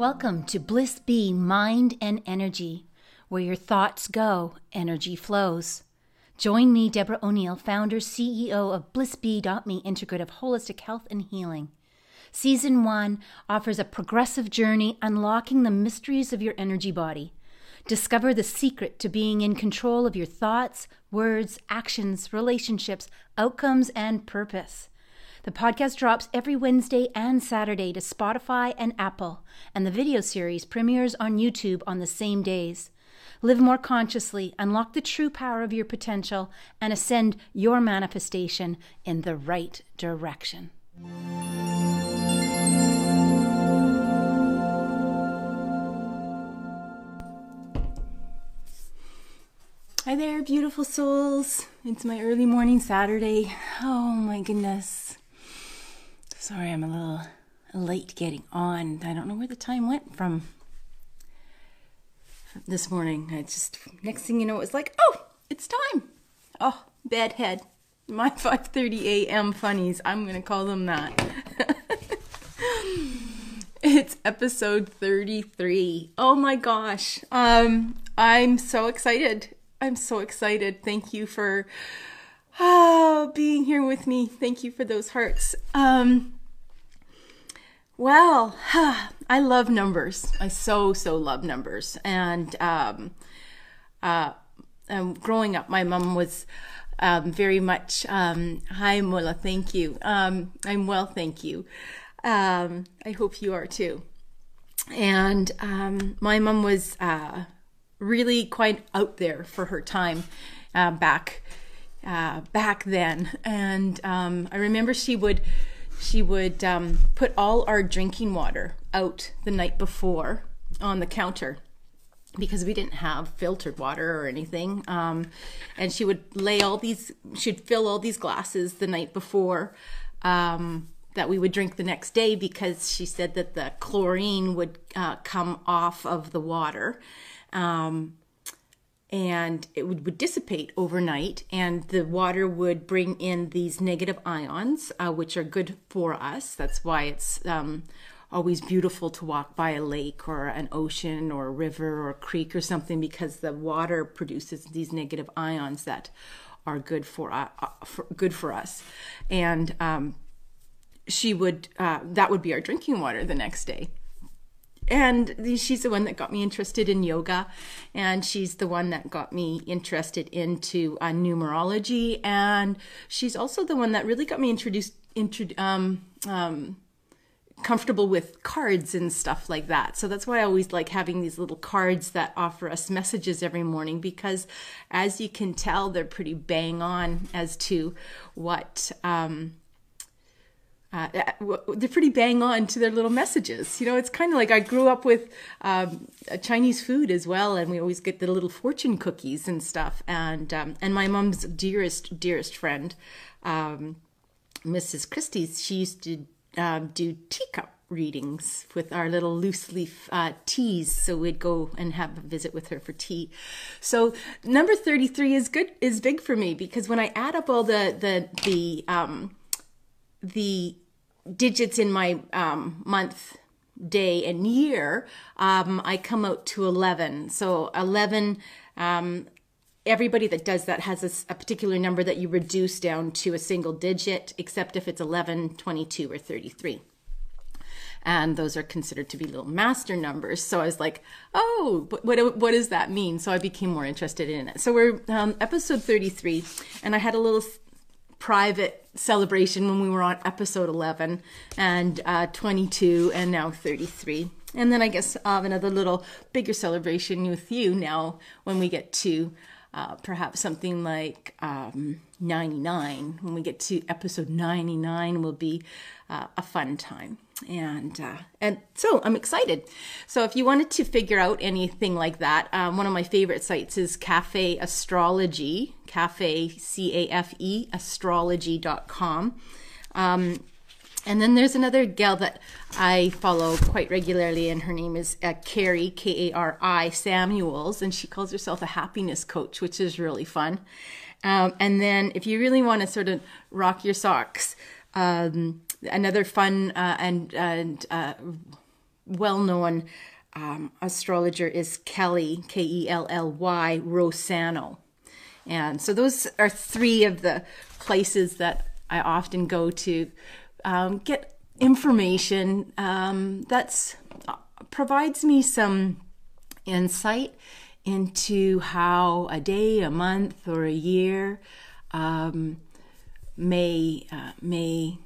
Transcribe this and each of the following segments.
Welcome to Bliss Bee Mind and Energy, where your thoughts go, energy flows. Join me, Deborah O'Neill, founder, CEO of BlissBee.me Integrative Holistic Health and Healing. Season 1 offers a progressive journey unlocking the mysteries of your energy body. Discover the secret to being in control of your thoughts, words, actions, relationships, outcomes, and purpose. The podcast drops every Wednesday and Saturday to Spotify and Apple, and the video series premieres on YouTube on the same days. Live more consciously, unlock the true power of your potential, and ascend your manifestation in the right direction. Hi there, beautiful souls. It's my early morning Saturday. Oh my goodness. Sorry, I'm a little late getting on. I don't know where the time went from this morning. I just next thing you know, it was like, oh, it's time. Oh, bad head. My 5:30 a.m. funnies. I'm gonna call them that. it's episode 33. Oh my gosh. Um, I'm so excited. I'm so excited. Thank you for oh, being here with me. Thank you for those hearts. Um, well, I love numbers. I so so love numbers, and um, uh, um, growing up, my mom was um, very much um, hi Mola, thank you. Um, I'm well, thank you. Um, I hope you are too. And um, my mom was uh, really quite out there for her time uh, back uh, back then, and um, I remember she would she would um, put all our drinking water out the night before on the counter because we didn't have filtered water or anything. Um, and she would lay all these, she'd fill all these glasses the night before um, that we would drink the next day because she said that the chlorine would uh, come off of the water. Um, and it would, would dissipate overnight and the water would bring in these negative ions uh, which are good for us. That's why it's um, always beautiful to walk by a lake or an ocean or a river or a creek or something because the water produces these negative ions that are good for, uh, for good for us. And um, she would uh, that would be our drinking water the next day and she's the one that got me interested in yoga. And she's the one that got me interested into uh, numerology. And she's also the one that really got me introduced intro, um, um, comfortable with cards and stuff like that. So that's why i always like having these little cards that offer us messages every morning because as you can tell they're pretty bang on as to what um, uh, uh they're pretty bang on to their little messages. You know, it's kind of like I grew up with um, Chinese food as well, and we always get the little fortune cookies and stuff. And um, and my mom's dearest dearest friend, um, Mrs. Christie's, she used to um, do teacup readings with our little loose leaf uh, teas. So we'd go and have a visit with her for tea. So number thirty three is good is big for me because when I add up all the the the um, the digits in my um, month, day, and year, um, I come out to 11. So 11, um, everybody that does that has a, a, particular number that you reduce down to a single digit, except if it's 11, 22, or 33. And those are considered to be little master numbers. So I was like, oh, what, what, does that mean? So I became more interested in it. So we're um, episode 33, and I had a little private celebration when we were on episode 11 and uh, 22 and now 33. And then I guess I'll have another little bigger celebration with you now when we get to uh, perhaps something like um, 99. When we get to episode 99, will be uh, a fun time. And uh, and so I'm excited. So if you wanted to figure out anything like that, um, one of my favorite sites is Cafe Astrology, Cafe C A F E Astrology.com. Um, and then there's another gal that I follow quite regularly, and her name is uh, Kari, K A R I Samuels, and she calls herself a happiness coach, which is really fun. Um, and then if you really want to sort of rock your socks, um, another fun uh, and and uh, well known um, astrologer is Kelly, K E L L Y, Rosano. And so those are three of the places that I often go to um, get information um, that's uh, provides me some insight into how a day, a month, or a year um, may uh, may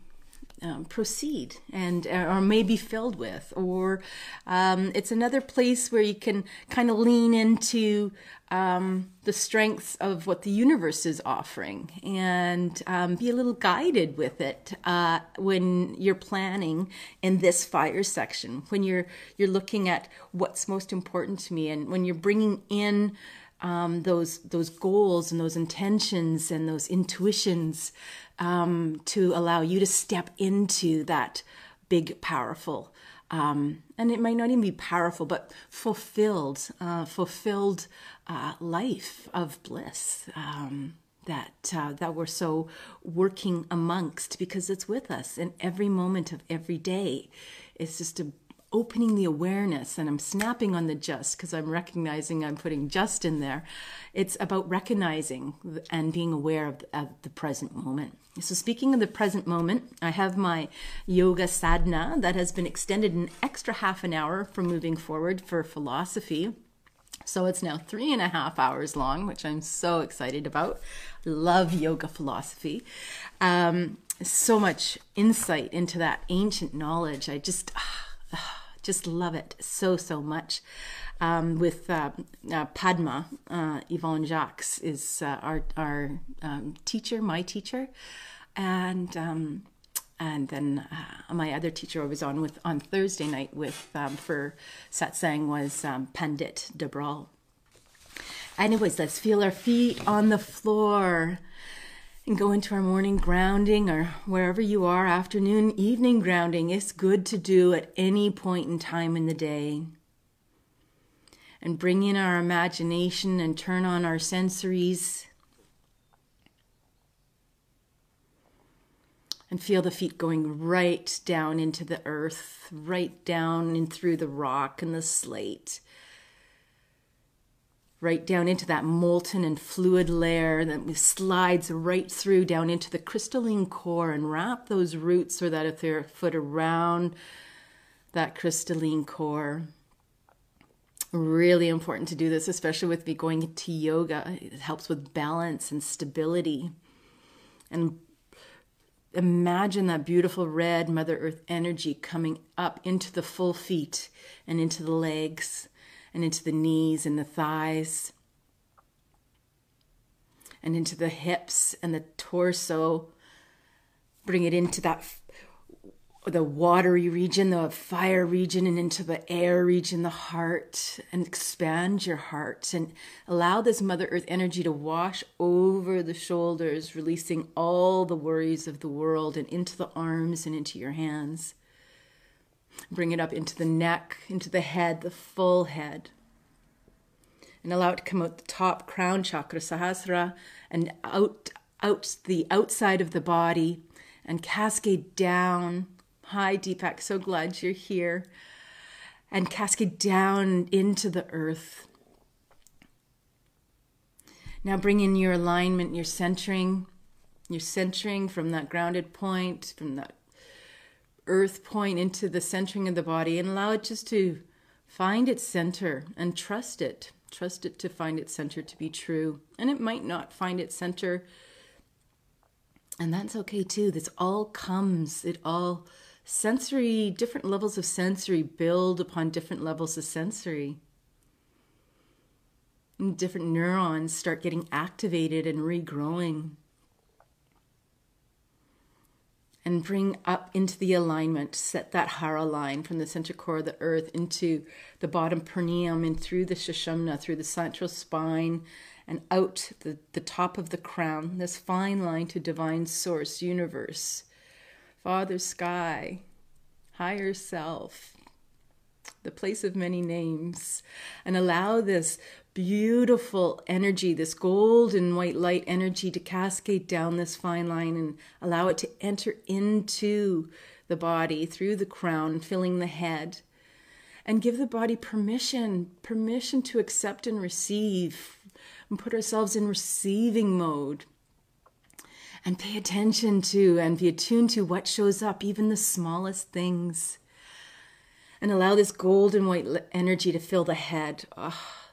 um, proceed and uh, or may be filled with or um, it's another place where you can kind of lean into um, the strengths of what the universe is offering and um, be a little guided with it uh, when you're planning in this fire section when you're you're looking at what's most important to me and when you're bringing in um, those those goals and those intentions and those intuitions um, to allow you to step into that big, powerful, um, and it might not even be powerful, but fulfilled, uh, fulfilled uh, life of bliss um, that uh, that we're so working amongst because it's with us in every moment of every day. It's just a opening the awareness and I'm snapping on the just because I'm recognizing I'm putting just in there. It's about recognizing and being aware of the, of the, present moment. So, speaking of the present moment, I have my yoga sadhana that has been extended an extra half an hour for moving forward for philosophy. So it's now three and a half hours long, which I'm so excited about. Love yoga philosophy. Um, so much insight into that ancient knowledge. I just. Ah, just love it so so much. Um, with uh, uh, Padma, uh, Yvonne Jacques is uh, our our um, teacher, my teacher, and um, and then uh, my other teacher I was on with on Thursday night with um, for satsang was um, Pandit Debral. Anyways, let's feel our feet on the floor and go into our morning grounding or wherever you are, afternoon, evening grounding. It's good to do at any point in time in the day. And bring in our imagination and turn on our sensories. And feel the feet going right down into the earth, right down and through the rock and the slate right down into that molten and fluid layer that slides right through down into the crystalline core and wrap those roots or that etheric foot around that crystalline core. Really important to do this, especially with me going into yoga. It helps with balance and stability. And imagine that beautiful red Mother Earth energy coming up into the full feet and into the legs and into the knees and the thighs and into the hips and the torso. Bring it into that the watery region, the fire region, and into the air region, the heart, and expand your heart and allow this Mother Earth energy to wash over the shoulders, releasing all the worries of the world and into the arms and into your hands. Bring it up into the neck, into the head, the full head. And allow it to come out the top crown chakra, Sahasrara, and out, out the outside of the body and cascade down. Hi, Deepak, so glad you're here. And cascade down into the earth. Now bring in your alignment, your centering, your centering from that grounded point, from that earth point into the centering of the body and allow it just to find its center and trust it. Trust it to find its center to be true. And it might not find its center. And that's okay too. This all comes, it all sensory, different levels of sensory build upon different levels of sensory. And different neurons start getting activated and regrowing. And bring up into the alignment, set that hara line from the center core of the earth into the bottom perineum and through the sushumna, through the central spine, and out the, the top of the crown, this fine line to divine source, universe, Father Sky, higher self, the place of many names, and allow this beautiful energy, this golden white light energy to cascade down this fine line and allow it to enter into the body through the crown, filling the head, and give the body permission, permission to accept and receive, and put ourselves in receiving mode. And pay attention to and be attuned to what shows up, even the smallest things. And allow this golden white energy to fill the head. Oh,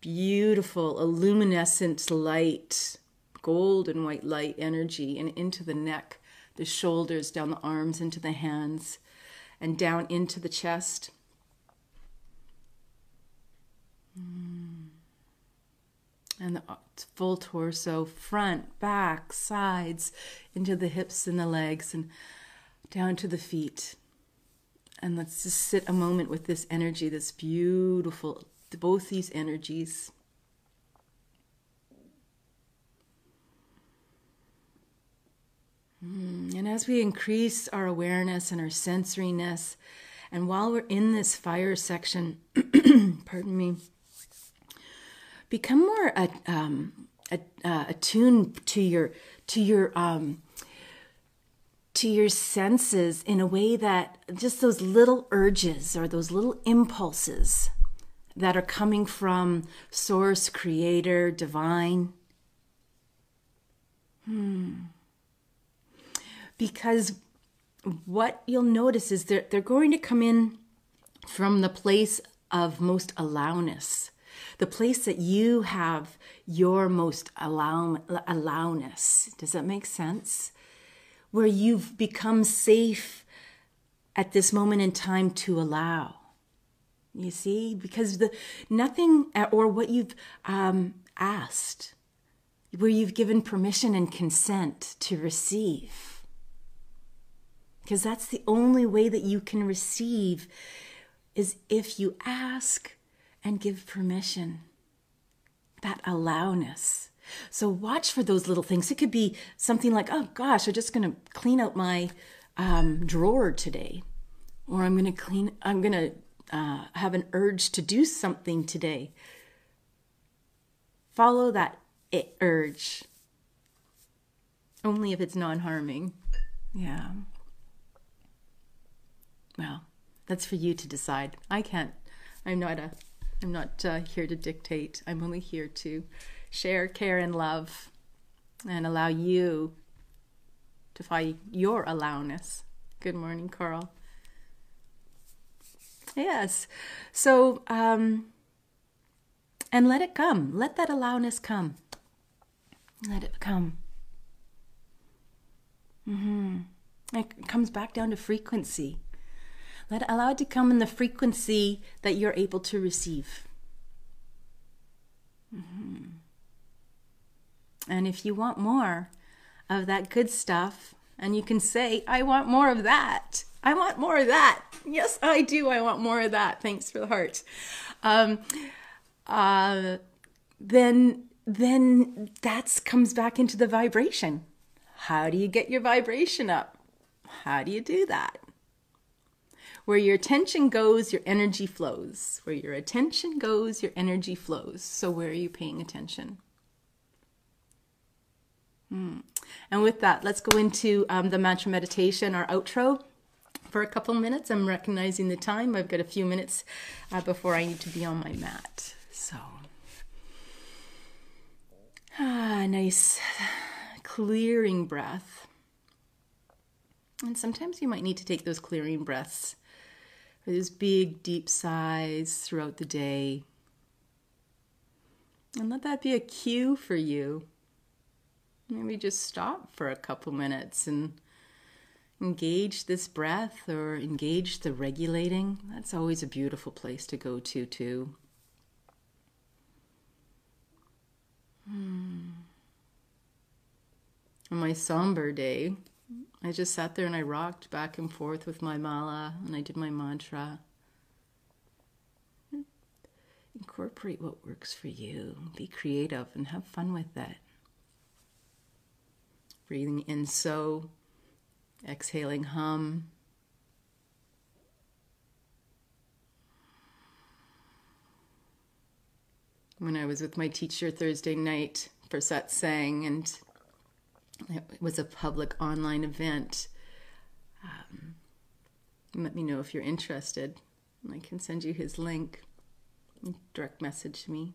beautiful, luminescent light, golden white light energy, and into the neck, the shoulders, down the arms, into the hands and down into the chest. Mm. And the full torso, front, back, sides, into the hips and the legs, and down to the feet. And let's just sit a moment with this energy, this beautiful, both these energies. Mm, and as we increase our awareness and our sensoriness, and while we're in this fire section, pardon me, become more uh, um, uh, attuned to your to your um, to your senses in a way that just those little urges or those little impulses that are coming from source, creator, divine. Hmm because what you'll notice is they're, they're going to come in from the place of most allowness, the place that you have your most allow, allowness. Does that make sense? Where you've become safe at this moment in time to allow. You see, because the nothing or what you've um, asked, where you've given permission and consent to receive. Because that's the only way that you can receive is if you ask and give permission. That allowness. So watch for those little things. It could be something like oh gosh i'm just going to clean out my um, drawer today or i'm going to clean i'm going to uh, have an urge to do something today follow that urge only if it's non-harming yeah well, that's for you to decide. I can't. I'm not a. I'm not uh, here to dictate. I'm only here to share care and love, and allow you to find your allowness. Good morning, Carl. Yes. So, um, and let it come. Let that allowness come. Let it come. Mm-hmm. It comes back down to frequency. Let it, allow it to come in the frequency that you're able to receive. Mm-hmm. And if you want more of that good stuff, and you can say, I want more of that. I want more of that. Yes, I do. I want more of that. Thanks for the heart. Um, uh, then, then that comes back into the vibration. How do you get your vibration up? How do you do that? Where your attention goes, your energy flows. Where your attention goes, your energy flows. So, where are you paying attention? Hmm. And with that, let's go into um, the mantra meditation, our outro, for a couple minutes. I'm recognizing the time. I've got a few minutes uh, before I need to be on my mat. So, ah, nice clearing breath. And sometimes you might need to take those clearing breaths or those big, deep sighs throughout the day. And let that be a cue for you. Maybe just stop for a couple minutes and engage this breath or engage the regulating. That's always a beautiful place to go to, too. Hmm. On my somber day, I just sat there and I rocked back and forth with my mala and I did my mantra. Incorporate what works for you. Be creative and have fun with it. Breathing in so, exhaling hum. When I was with my teacher Thursday night for satsang and it was a public online event. Um, let me know if you're interested. I can send you his link. Direct message me.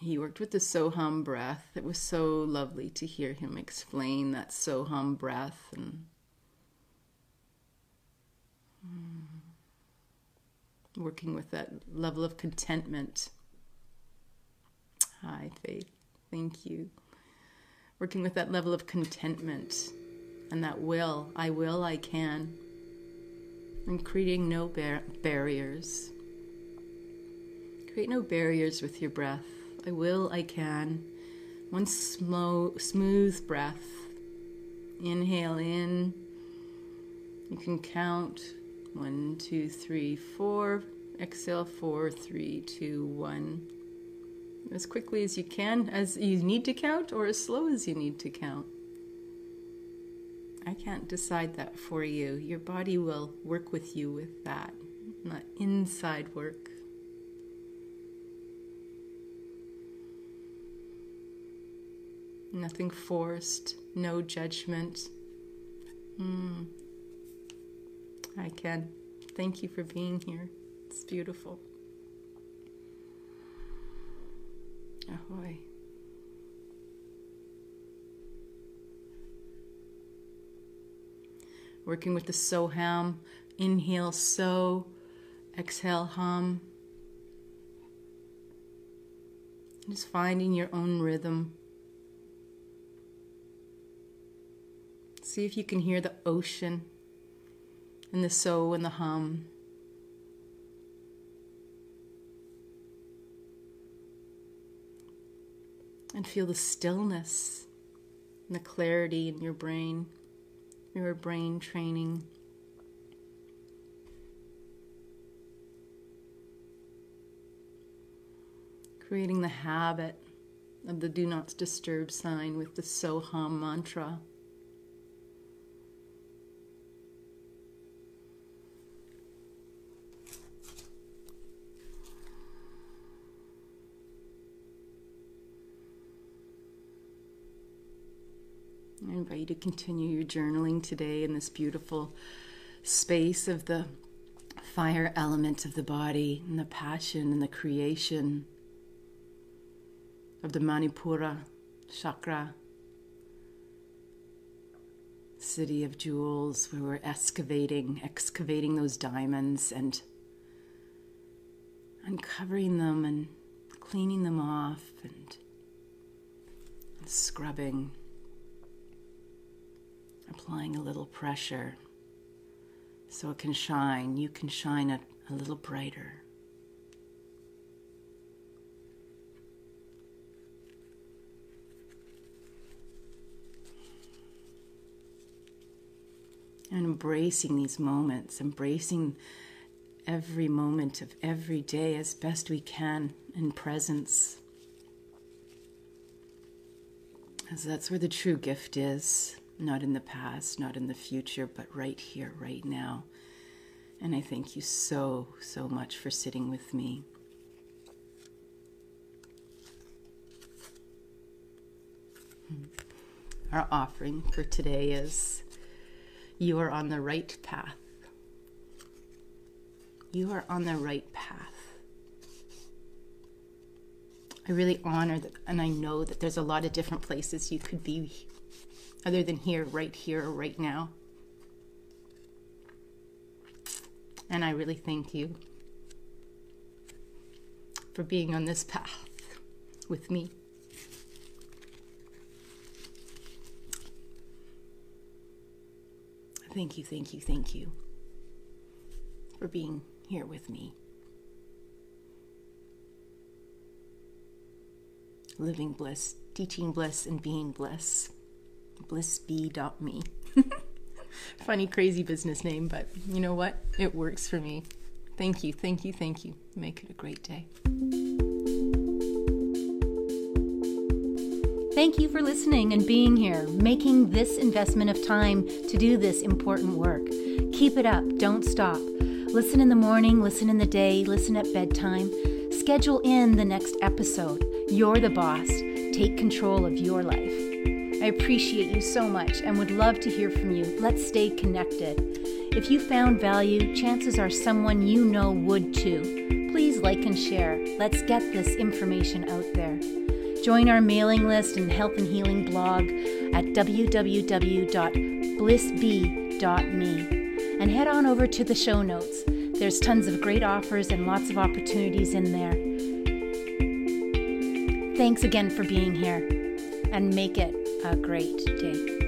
He worked with the Soham breath. It was so lovely to hear him explain that Soham breath and mm. working with that level of contentment. Hi, Faith. Thank you. Working with that level of contentment and that will. I will, I can. And creating no bar- barriers. Create no barriers with your breath. I will, I can. One smooth breath. Inhale in. You can count one, two, three, four. Exhale, four, three, two, one. As quickly as you can, as you need to count, or as slow as you need to count. I can't decide that for you. Your body will work with you with that, not inside work. Nothing forced, no judgment. Mm. I can. Thank you for being here. It's beautiful. Ahoy. Working with the Soham. Inhale, so. Exhale, hum. Just finding your own rhythm. See if you can hear the ocean and the so and the hum. And feel the stillness and the clarity in your brain, your brain training. Creating the habit of the do not disturb sign with the Soham mantra. I invite you to continue your journaling today in this beautiful space of the fire element of the body and the passion and the creation of the Manipura chakra, city of jewels, where we're excavating, excavating those diamonds and uncovering them and cleaning them off and, and scrubbing applying a little pressure so it can shine. You can shine it a little brighter. And embracing these moments, embracing every moment of every day as best we can in presence. As that's where the true gift is not in the past, not in the future, but right here, right now. And I thank you so, so much for sitting with me. Hmm. Our offering for today is You are on the right path. You are on the right path. I really honor that, and I know that there's a lot of different places you could be other than here, right here, right now. And I really thank you for being on this path with me. Thank you, thank you, thank you for being here with me. Living bliss, teaching bliss, and being bliss blissbee.me. Funny, crazy business name, but you know what? It works for me. Thank you, thank you, thank you. Make it a great day. Thank you for listening and being here, making this investment of time to do this important work. Keep it up, don't stop. Listen in the morning, listen in the day, listen at bedtime. Schedule in the next episode. You're the boss. Take control of your life. I appreciate you so much and would love to hear from you. Let's stay connected. If you found value, chances are someone you know would too. Please like and share. Let's get this information out there. Join our mailing list and health and healing blog at www.blissbee.me and head on over to the show notes. There's tons of great offers and lots of opportunities in there. Thanks again for being here and make it a great day.